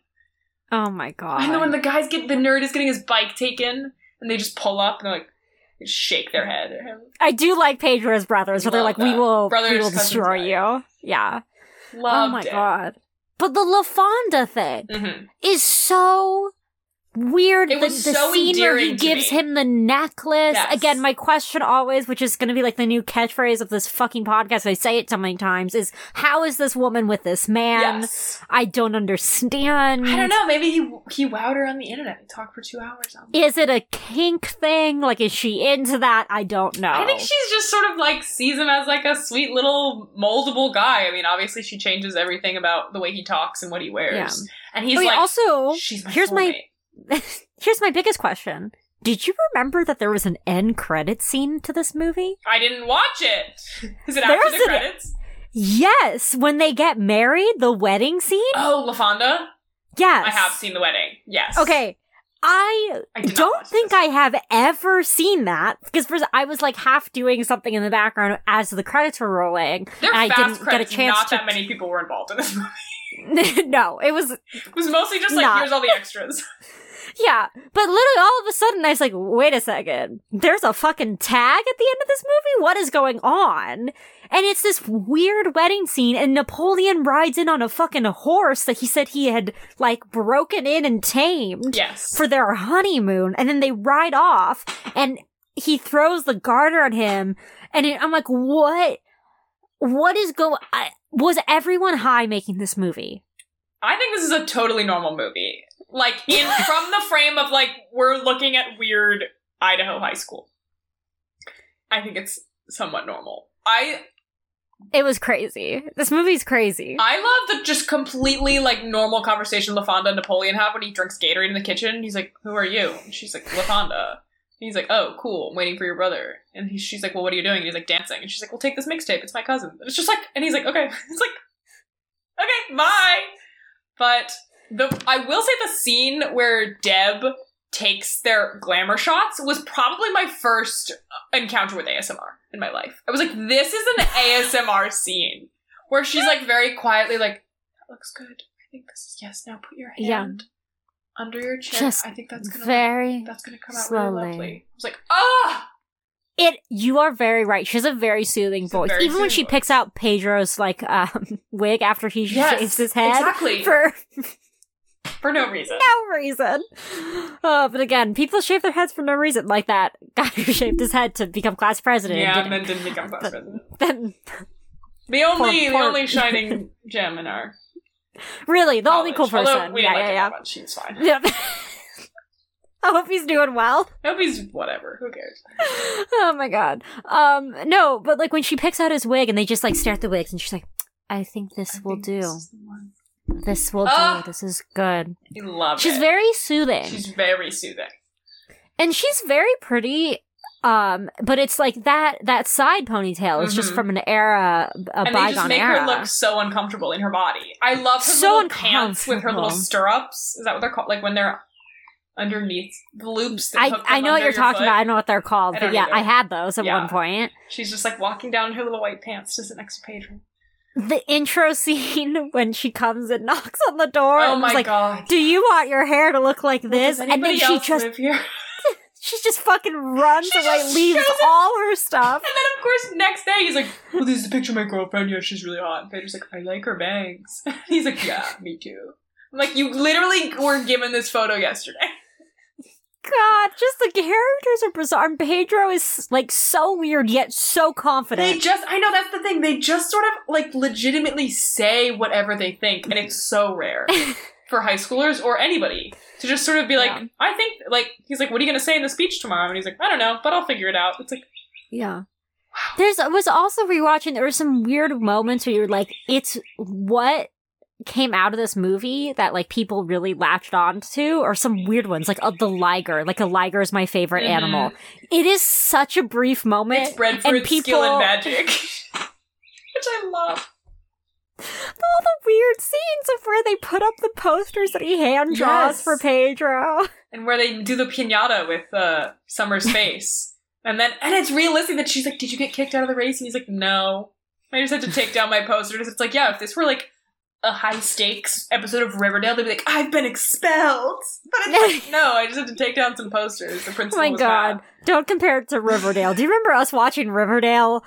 Oh my god. And then when the guys get, the nerd is getting his bike taken, and they just pull up and they're like, shake their head at him. I do like Pedro's brothers, where they're Love like, "We will, Brothers, we will cousins, destroy right. you." Yeah. Oh Loved oh my it. god. But the LaFawnduh thing Mhm. is so weird. It the, was the so scene where he gives me. him the necklace. Yes. Again, my question always, which is going to be like the new catchphrase of this fucking podcast, I say it so many times, is how is this woman with this man? Yes. I don't understand. I don't know. Maybe he he wowed her on the internet. He talked for two hours. On Is it a kink thing? Like, is she into that? I don't know. I think she's just sort of like sees him as like a sweet little moldable guy. I mean, obviously she changes everything about the way he talks and what he wears. Yeah. And he's Oh, like, also, she's my here's my soulmate. *laughs* Here's my biggest question. Did you remember that there was an end credit scene to this movie? I didn't watch it. *laughs* Is it There's after the an- credits? Yes, when they get married, the wedding scene? Oh, LaFawnduh? Yes. I have seen the wedding. Yes. Okay. I, I don't think. I have ever seen that because first I was like half doing something in the background as the credits were rolling, They're and I didn't credits. get a chance Not to. that many people were involved in this *laughs* movie. no, it was It was mostly just like, Not. here's all the extras. Yeah, but literally all of a sudden I was like, wait a second. There's a fucking tag at the end of this movie? What is going on? And it's this weird wedding scene and Napoleon rides in on a fucking horse that he said he had like broken in and tamed Yes. for their honeymoon. And then they ride off and he throws the garter at him. And it, I'm like, what? What is going, was everyone high making this movie? I think this is a totally normal movie. Like in *laughs* from the frame of like we're looking at weird Idaho high school. I think it's somewhat normal. I It was crazy. This movie's crazy. I love the just completely like normal conversation LaFawnduh and Napoleon have when he drinks Gatorade in the kitchen. He's like, "Who are you?" And she's like, "LaFawnduh." And he's like, "Oh, cool. I'm waiting for your brother." And he, she's like, "Well, what are you doing?" And he's like, "Dancing." And she's like, "Well, take this mixtape. It's my cousin." And it's just like, and he's like, "Okay." *laughs* It's like, "Okay, bye." But the I will say the scene where Deb takes their glamour shots was probably my first encounter with ASMR in my life. I was like, this is an ASMR *laughs* scene where she's like very quietly like, that looks good. I think this is yes. Now put your Yeah. hand under your chin. Just I think that's gonna Very that's gonna come out slowly. really lovely. I was like, ah, It you are very right. She has a very soothing a voice. very Even when she soothing picks out Pedro's like um *laughs* wig after he Yes, shaves his head exactly. for *laughs* for no reason. no reason. Uh, but again, people shave their heads for no reason, like that guy who shaved his head to become class president. Yeah, and and then didn't become class president. then, The only, Poor- the only *laughs* shining gem in our really the only cool college. Although person. we Yeah, like yeah, yeah. much. He's fine. Yep. *laughs* I hope he's doing well. I hope he's whatever. Who cares? Oh my god. Um, no, but like when she picks out his wig and they just like stare at the wigs and she's like, I think this I will think do. This, is the one. This will Ah! do. This is good. I love She's it. very soothing. She's very soothing. and she's very pretty. Um, but it's like that that side ponytail is just Mhm. from an era, a and they bygone just make era. her look so uncomfortable in her body. I love her So little pants with her little stirrups. Is that what they're called? Like when they're underneath the loops. That I, I know what you're your talking foot. about. I know what they're called. But yeah, either. I had those at Yeah. one point. She's just like walking down in her little white pants to sit next to Pedro. The intro *laughs* scene when she comes and knocks on the door. Oh my like, god. Do you want your hair to look like Well, this? does and then she just live here? *laughs* *laughs* she just fucking runs She away, leaves all her stuff. And then, of course, next day he's like, "Well, this is a picture of my girlfriend. Yeah, she's really hot." And Pedro's like, "I like her bangs." he's like, "Yeah, me too." I'm like, "You literally were given this photo yesterday." God, just the characters are bizarre. And Pedro is like so weird yet so confident. They just, I know that's the thing. They just sort of like legitimately say whatever they think, and it's so rare *laughs* for high schoolers or anybody to just sort of be like, Yeah. "I think," like he's like, "What are you going to say in the speech tomorrow?" And he's like, "I don't know, but I'll figure it out." It's like, Yeah. There's I was also rewatching. There were some weird moments where you're like, it's what came out of this movie that like people really latched on to, or some weird ones like uh, the liger. Like a liger is my favorite Mhm. animal. It is such a brief moment. it's bred for and its skill people- and magic, *laughs* which I love. All the weird scenes of where they put up the posters that he hand draws Yes. for Pedro. and where they do the pinata with uh, Summer's *laughs* face. And then, and it's realistic that she's like, "Did you get kicked out of the race?" And he's like, "No, I just had to take down my posters." It's like, yeah, if this were like a high stakes episode of Riverdale, they'd be like, "I've been expelled," but it's like, *laughs* no, I just have to take down some posters. The Oh principal my was god. mad. Don't compare it to Riverdale. Do you remember us watching Riverdale?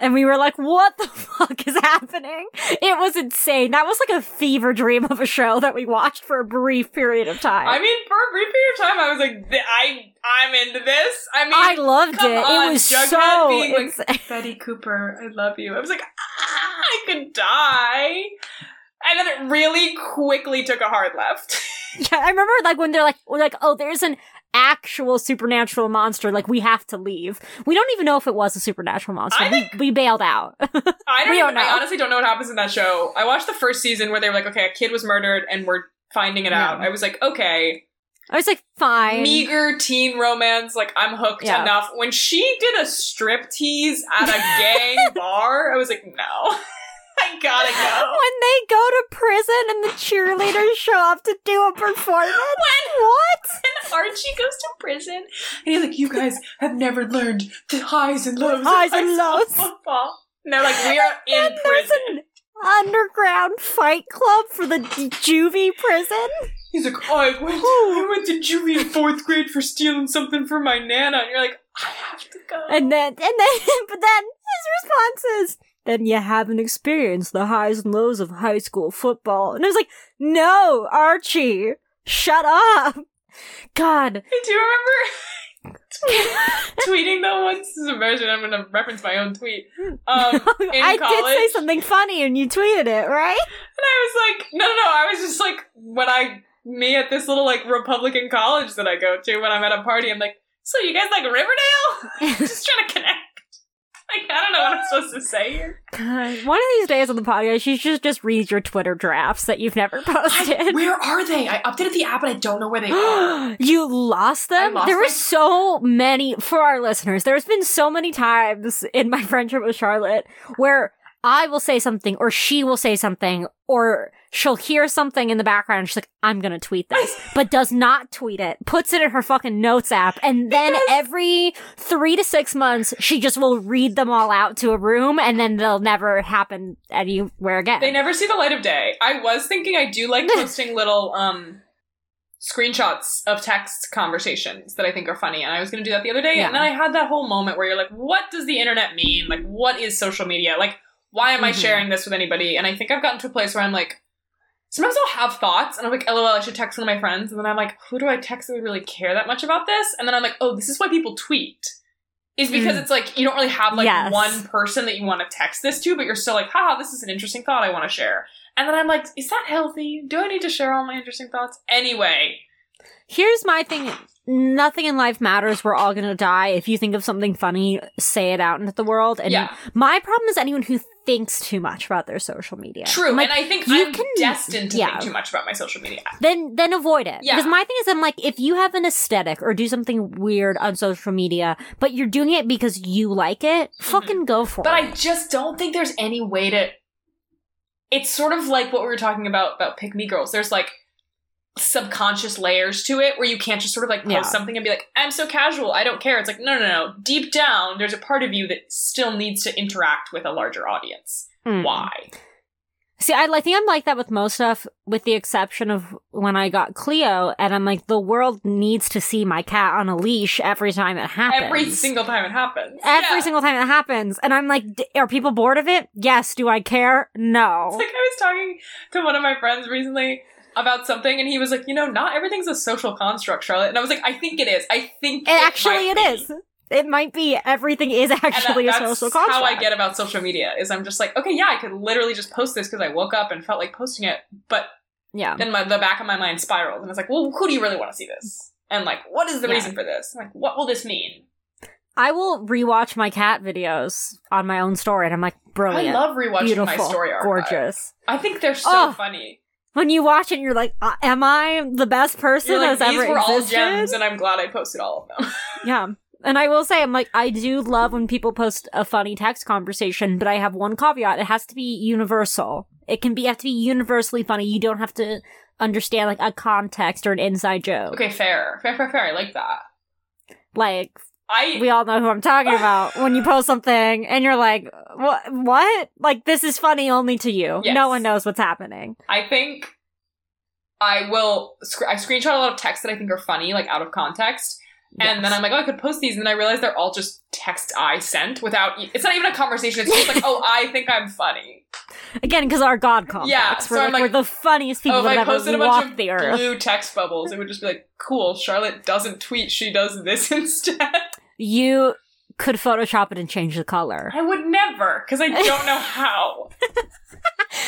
And we were like, what the *laughs* fuck is happening? It was insane. That was like a fever dream of a show that we watched for a brief period of time. I mean, for a brief period of time, I was like, I, I'm into this. I mean, I loved it. on, it was Jughead so being like. *laughs* Betty Cooper, I love you. I was like, ah, I could die. And then it really quickly took a hard left. *laughs* Yeah, I remember like when they're like, we're like, oh, there's an actual supernatural monster. Like we have to leave. We don't even know if it was a supernatural monster. I we, we bailed out. *laughs* I don't, We don't even, I honestly don't know what happens in that show. I watched the first season where they were like, okay, a kid was murdered and we're finding it out. I was like, okay, I was like, fine. meager teen romance, like I'm hooked Yeah. enough. When she did a strip tease at a *laughs* gang bar, I was like, no. I gotta go. When they go to prison and the cheerleaders show up to do a performance. When what? And Archie goes to prison, and he's like, "You guys have never learned the highs and lows, of Highs and lows. football." And they're like, "We are in prison." an underground fight club for the juvie prison. He's like, oh, I went, I went to juvie in fourth grade for stealing something from my nana. And you're like, I have to go. And then, and then, *laughs* but then his response is, then you haven't experienced the highs and lows of high school football. And I was like, no, Archie, shut up. God. Hey, do you remember *laughs* tweeting though once? This is embarrassing. I'm going to reference my own tweet. Um, *laughs* in I college, did say something funny and you tweeted it, right? and I was like, no, no, no. I was just like, when I me at this little like Republican college that I go to when I'm at a party, I'm like, so you guys like Riverdale? *laughs* just trying to connect. Like, I don't know what I'm supposed to say here. God. One of these days on the podcast, you should just read your Twitter drafts that you've never posted. Where are they? I updated the app and I don't know where they *gasps* are. you lost them? I lost there were so many, for our listeners, there's been so many times in my *laughs* friendship with Charlotte where I will say something or she will say something or she'll hear something in the background and she's like, I'm gonna tweet this, *laughs* but does not tweet it, puts it in her fucking notes app, and then Because- every three to six months, she just will read them all out to a room and then they'll never happen anywhere again. They never see the light of day. I was thinking I do like *laughs* posting little um screenshots of text conversations that I think are funny, and I was going to do that the other day, Yeah. and then I had that whole moment where you're like, "What does the internet mean? Like, what is social media? Like, why am I Mhm. sharing this with anybody?" And I think I've gotten to a place where I'm like. Sometimes I'll have thoughts and I'm like, lol, I should text one of my friends. And then I'm like, who do I text that would really care that much about this? And then I'm like, oh, this is why people tweet. Is because Mm. it's like, you don't really have like Yes. one person that you want to text this to, but you're still like, haha, this is an interesting thought I want to share. And then I'm like, is that healthy? Do I need to share all my interesting thoughts? Anyway, Here's my thing. Nothing in life matters. We're all gonna die. If you think of something funny, say it out into the world. And yeah, my problem is anyone who thinks too much about their social media. true. Like, and I think you I'm can- destined to yeah. think too much about my social media. then then avoid it. Yeah. Because my thing is I'm like, if you have an aesthetic or do something weird on social media, but you're doing it because you like it, fucking go for Mm-hmm. But. I just don't think there's any way to. It's sort of like what we were talking about about pick me girls. There's like subconscious layers to it where you can't just sort of like post Yeah. something and be like, I'm so casual, I don't care. It's like, no, no, no. Deep down, there's a part of you that still needs to interact with a larger audience. Mm. Why? See, I, I think I'm like that with most stuff, with the exception of when I got Cleo, and I'm like, the world needs to see my cat on a leash every time it happens. Every single time it happens. Every Yeah. single time it happens. And I'm like, D- are people bored of it? Yes. Do I care? No. It's like I was talking to one of my friends recently about something, and he was like, you know, not everything's a social construct, Charlotte. And I was like, I think it is. I think And actually, might it be. is. It might be. Everything is And that- actually a social construct. how I get about social media. Is I'm just like, okay, yeah, I could literally just post this because I woke up and felt like posting it, but Yeah. then my, the back of my mind spiraled, and it's like, well, who do you really want to see this? And like, what is the Yeah. reason for this? Like, what will this mean? I will rewatch my cat videos on my own story, and I'm like, brilliant. I love rewatching beautiful, my story archive. gorgeous. I think they're so Oh, funny. When you watch it, you're like, uh, "Am I the best person like, that's these ever were all gems, and I'm glad I posted all of them. *laughs* Yeah. And I will say, I'm like, I do love when people post a funny text conversation, but I have one caveat. It has to be universal. It can be, have to be universally funny. You don't have to understand like a context or an inside joke. okay, fair, fair, fair, fair. I like that. Like, I we all know who I'm talking about when you post something and you're like, what, what? Like, this is funny only to you. Yes. No one knows what's happening. I think I will. Sc- I screenshot a lot of texts that I think are funny, like out of context, and then I'm like, oh, I could post these, and then I realize they're all just text I sent without. e- It's not even a conversation. It's just like, oh, *laughs* I think I'm funny. Again, because our God complex. Yeah, so we're, like, like- we're the funniest oh, people oh, if that I have posted ever a bunch walked the earth. blue text bubbles, it would just be like, cool. Charlotte doesn't tweet; she does this *laughs* instead. You could Photoshop it and change the color. I would never, because I don't know *laughs* how.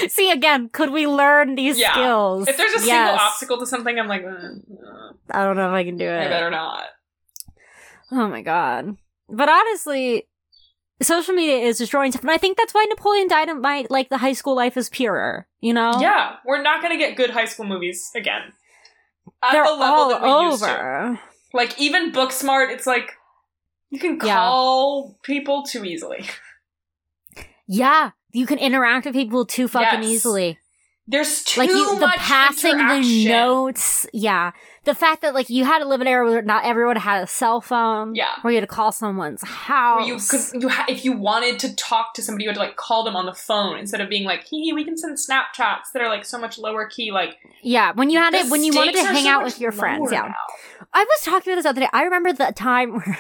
See again, could we learn these Yeah. skills? If there's a single obstacle to something, I'm like, mm, I don't know if I can do it. I better not. Oh my god. But honestly, social media is destroying stuff, and I think that's why Napoleon died. Dynamite, like the high school life, is purer. You know? Yeah, we're not gonna get good high school movies again. At they're the level all that we used to. over. Like even Booksmart, it's like you can Yeah. call people too easily. Yeah, you can interact with people too fucking Yes. easily. There's too like you, the much passing the notes. Yeah, the fact that like you had to live in an era where not everyone had a cell phone. Yeah. where you had to call someone's house. You could, you ha- if you wanted to talk to somebody, you had to like call them on the phone instead of being like, "Hee, we can send Snapchats that are like so much lower key." Like yeah, when you had it, when you wanted to hang so out with your friends. Yeah, now. I was talking about this other day. I remember the time *laughs* where,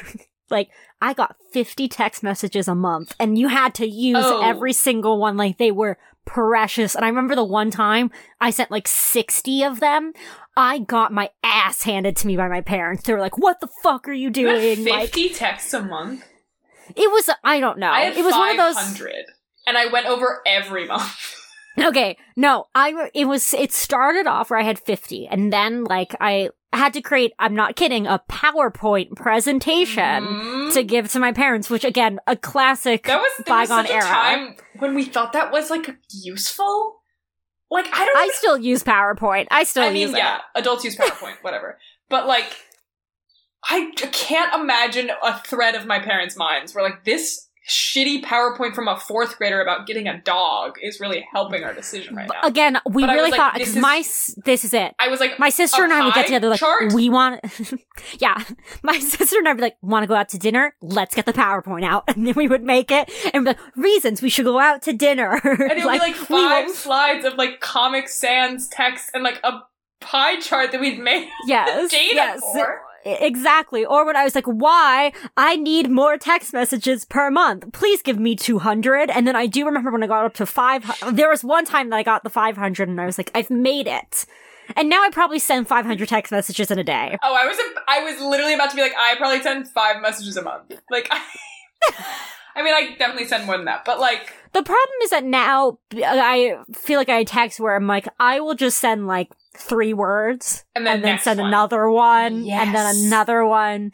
like, I got 50 text messages a month and you had to use Oh. every single one like they were precious. And I remember the one time I sent like 60 of them. I got my ass handed to me by my parents. They were like, what the fuck are you doing? Like, fifty texts a month. it was, I don't know. I it was one of those. 500, and I went over every month. Okay, no, I it was it started off where I had 50 and then like I had to create I'm not kidding a PowerPoint presentation Mhm. to give to my parents which again a classic That was was bygone a era. time when we thought that was like useful. Like I don't. I even- still use PowerPoint. I still I mean, yeah, adults use PowerPoint, *laughs* whatever. But like, I can't imagine a thread of my parents' minds where like this shitty PowerPoint from a fourth grader about getting a dog is really helping our decision right now. Again, we But really like, thought this because is- my this is it. I was like, My sister and I would get together like chart? we want *laughs* Yeah. My *laughs* sister and I would be like, wanna go out to dinner? Let's get the PowerPoint out. *laughs* And then we would make it and be like, reasons we should go out to dinner. and it would be like five slides of like Comic Sans text and like a pie chart that we'd made Yes. data yes. for. Exactly. Or when I was like, why? I need more text messages per month. Please give me 200. And then I do remember when I got up to 500. There was one time that I got the 500 and I was like, I've made it. And now I probably send 500 text messages in a day. Oh, I was I was literally about to be like, I probably send five messages a month. Like, I, *laughs* I mean, I definitely send more than that, but like, The problem is that now I feel like I text where I'm like, I will just send like three words and then, and then send one. another one and then another one.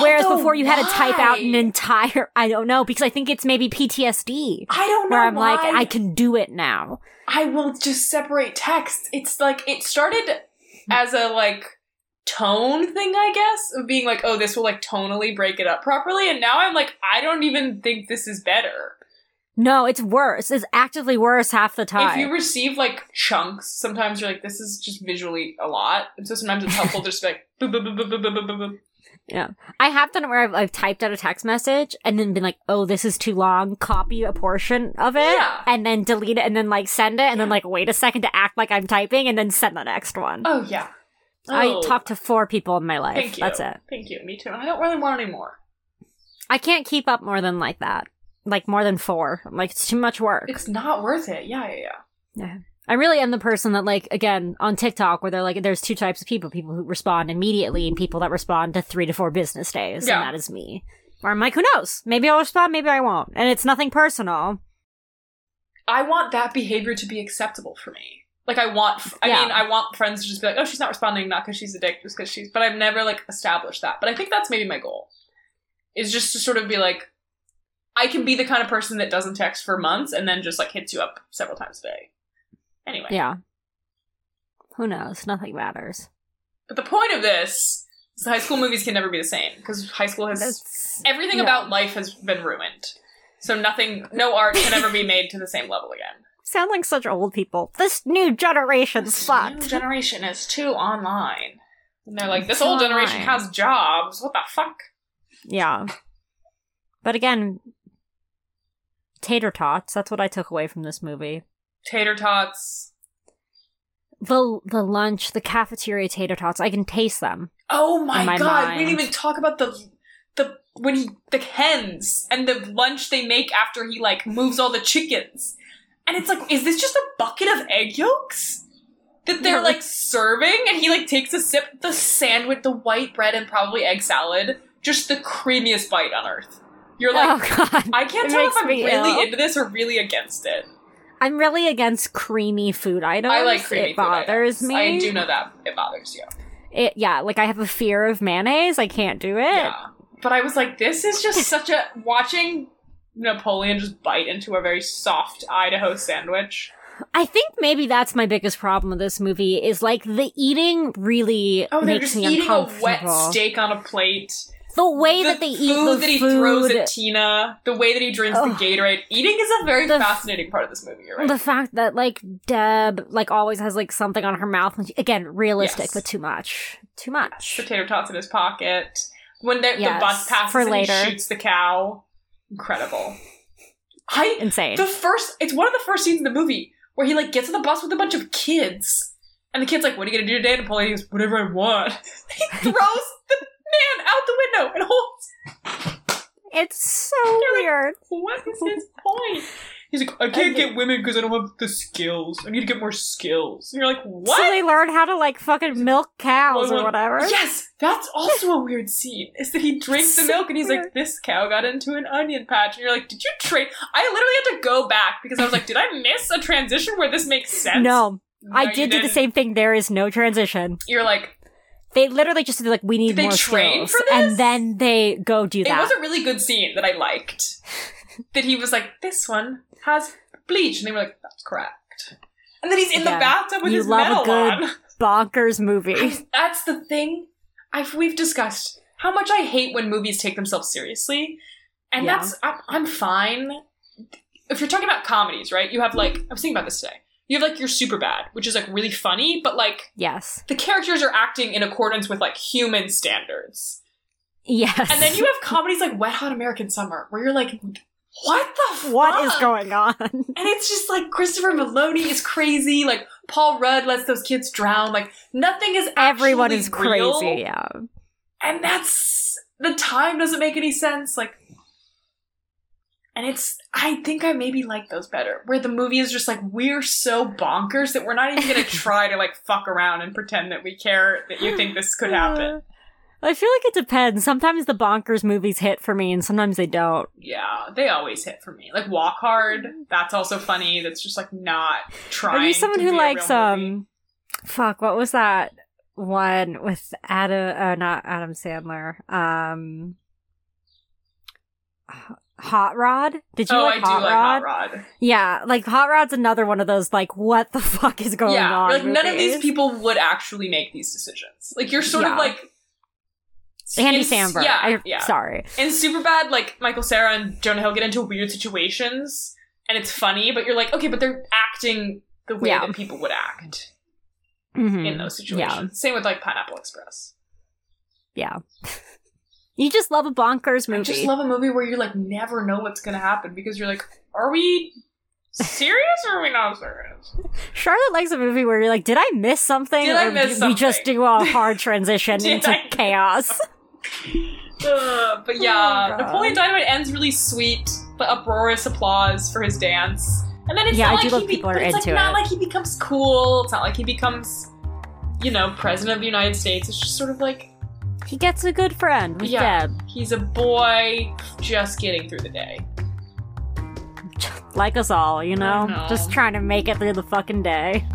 Whereas Although, before you had to type out an entire, I don't know, because I think it's maybe PTSD. I don't know where I'm why. like, I can do it now. I will just separate text. It's like it started as a like tone thing, I guess, of being like, oh, this will like tonally break it up properly, and now I'm like, I don't even think this is better. No, it's worse. It's actively worse half the time. If you receive like chunks, sometimes you're like, this is just visually a lot. And so sometimes it's helpful to just like, boop, boop, boop, boop, boop, boop, boop. Yeah. I have done it where I've, I've, typed out a text message and then been like, oh, this is too long. Copy a portion of it yeah. and then delete it and then like send it and yeah. then like wait a second to act like I'm typing and then send the next one. Oh, yeah. Oh. I talked to four people in my life. That's it. Thank you. Me too. I don't really want any more. I can't keep up more than like that. Like more than four. I'm like, it's too much work. It's not worth it. Yeah, yeah, yeah. Yeah. I really am the person that like again on TikTok where they're like there's two types of people, people who respond immediately and people that respond to 3 to 4 business days Yeah. and that is me. Or I'm like who knows? Maybe I'll respond, maybe I won't. And it's nothing personal. I want that behavior to be acceptable for me. Like I want, I Yeah. mean, I want friends to just be like, oh, she's not responding, not because she's a dick, just because she's. But I've never like established that. But I think that's maybe my goal, is just to sort of be like, I can be the kind of person that doesn't text for months and then just like hits you up several times a day. Anyway, Yeah. Who knows? Nothing matters. but the point of this is the high school movies can never be the same because high school has That's everything yeah. about life has been ruined. So nothing, no art can ever be made to the same level again. sound like such old people. This new generation's This new generation is too online. And they're like, this Too old generation has jobs. What the fuck? yeah. But again, tater tots, that's what I took away from this movie. Tater tots. The the lunch, the cafeteria tater tots, I can taste them. Oh my, my god, we didn't even talk about the the when he the hens and the lunch they make after he like moves all the chickens. And it's like, is this just a bucket of egg yolks? That they're Yeah. like serving and he like takes a sip the sandwich, the white bread and probably egg salad, just the creamiest bite on earth. You're like oh god. I can't It tell if I'm really ill. into this or really against it. I'm really against creamy food items. I like creamy It food bothers items. me. I do know that it bothers you. It yeah, like I have a fear of mayonnaise. I can't do it. Yeah. But I was like, this is just such a watching Napoleon just bite into a very soft Idaho sandwich. I think maybe that's my biggest problem with this movie is like the eating really Oh, they're makes just me eating a wet steak on a plate. The way the that they eat food eat the food that he food. throws at Tina, the way that he drinks Ugh. the Gatorade. Eating is a very The fascinating part of this movie. Right. The fact that like Deb like always has like something on her mouth. she- Again, realistic, Yes. but too much. Too much. Potato tots in his pocket. When the, Yes, the bus passes for and later. he shoots the cow. Incredible. I Insane. the first it's one of the first scenes in the movie where he like gets on the bus with a bunch of kids. And the kid's like, What are you gonna do today? And Pauline goes, Whatever I want. *laughs* he throws the man out the window and holds *laughs* It's so weird. what is his *laughs* point? He's like, I can't get women because I don't have the skills. I need to get more skills. And you're like, what? So they learn how to like fucking milk cows or whatever. Yes, that's also a weird scene. Is that he drinks the So milk and he's like, "This cow got into an onion patch," and you're like, "Did you train?" I literally had to go back because I was like, "Did I miss a transition where this makes sense?" No, I No, you did do the didn't. same thing. There is no transition. You're like, They literally just like, we need Did more skills, and then they go do that. it was a really good scene that I liked. *laughs* that he was like, "This one has bleach," and they were like, "That's correct." And then he's in the bathtub with you his love a good on. bonkers movie. I- that's the thing. I've we've discussed how much I hate when movies take themselves seriously, and Yeah. that's I'm, I'm fine. If you're talking about comedies, right? You have like I was thinking about this today. You have like your Superbad, which is like really funny, but like yes, the characters are acting in accordance with like human standards. yes. And then you have comedies like Wet Hot American Summer, where you're like, what the fuck? what is going on? And it's just like Christopher Meloni is crazy. Like Paul Rudd lets those kids drown. Like nothing is Everyone is real. crazy. Yeah. and that's the time doesn't make any sense like and it's i think i maybe like those better where the movie is just like we're so bonkers that we're not even gonna *laughs* try to like fuck around and pretend that we care that you think this could happen Uh, I feel like it depends. Sometimes the bonkers movies hit for me, and sometimes they don't. yeah they always hit for me like walk hard that's also funny that's just like not trying Are you someone who likes um? Fuck, what was that one with Adam? Uh, not Adam Sandler. Um, Hot Rod. Did you oh like i do Hot like Rod? hot rod Yeah, like Hot Rod's another one of those like, what the *laughs* fuck is going yeah on? like none of these people would actually make these decisions like you're sort Yeah. of like Andy Samberg. yeah I, yeah Sorry. In Superbad, like Michael Cera and Jonah Hill get into weird situations, and it's funny, but you're like, okay, but they're acting the way Yeah. that people would act Mhm. in those situations. Same with like Pineapple Express. Yeah. *laughs* you just love a bonkers movie. I just love a movie where you like never know what's gonna happen because you're like, are we serious or are we not serious? *laughs* Charlotte likes a movie where you're like, did I miss something? Did I miss we just do a hard transition *laughs* into I- *laughs* chaos? Uh, but yeah, Oh, Napoleon Dynamite ends really sweet, but uproarious applause for his dance. And then it's Yeah, not I like do love he be- people are but it's like not it. like he becomes cool. It's not like he becomes, you know, president of the United States. It's just sort of like He gets a good friend with Yeah. Deb, he's a boy just getting through the day. like us all, you know? Know. Just trying to make it through the fucking day.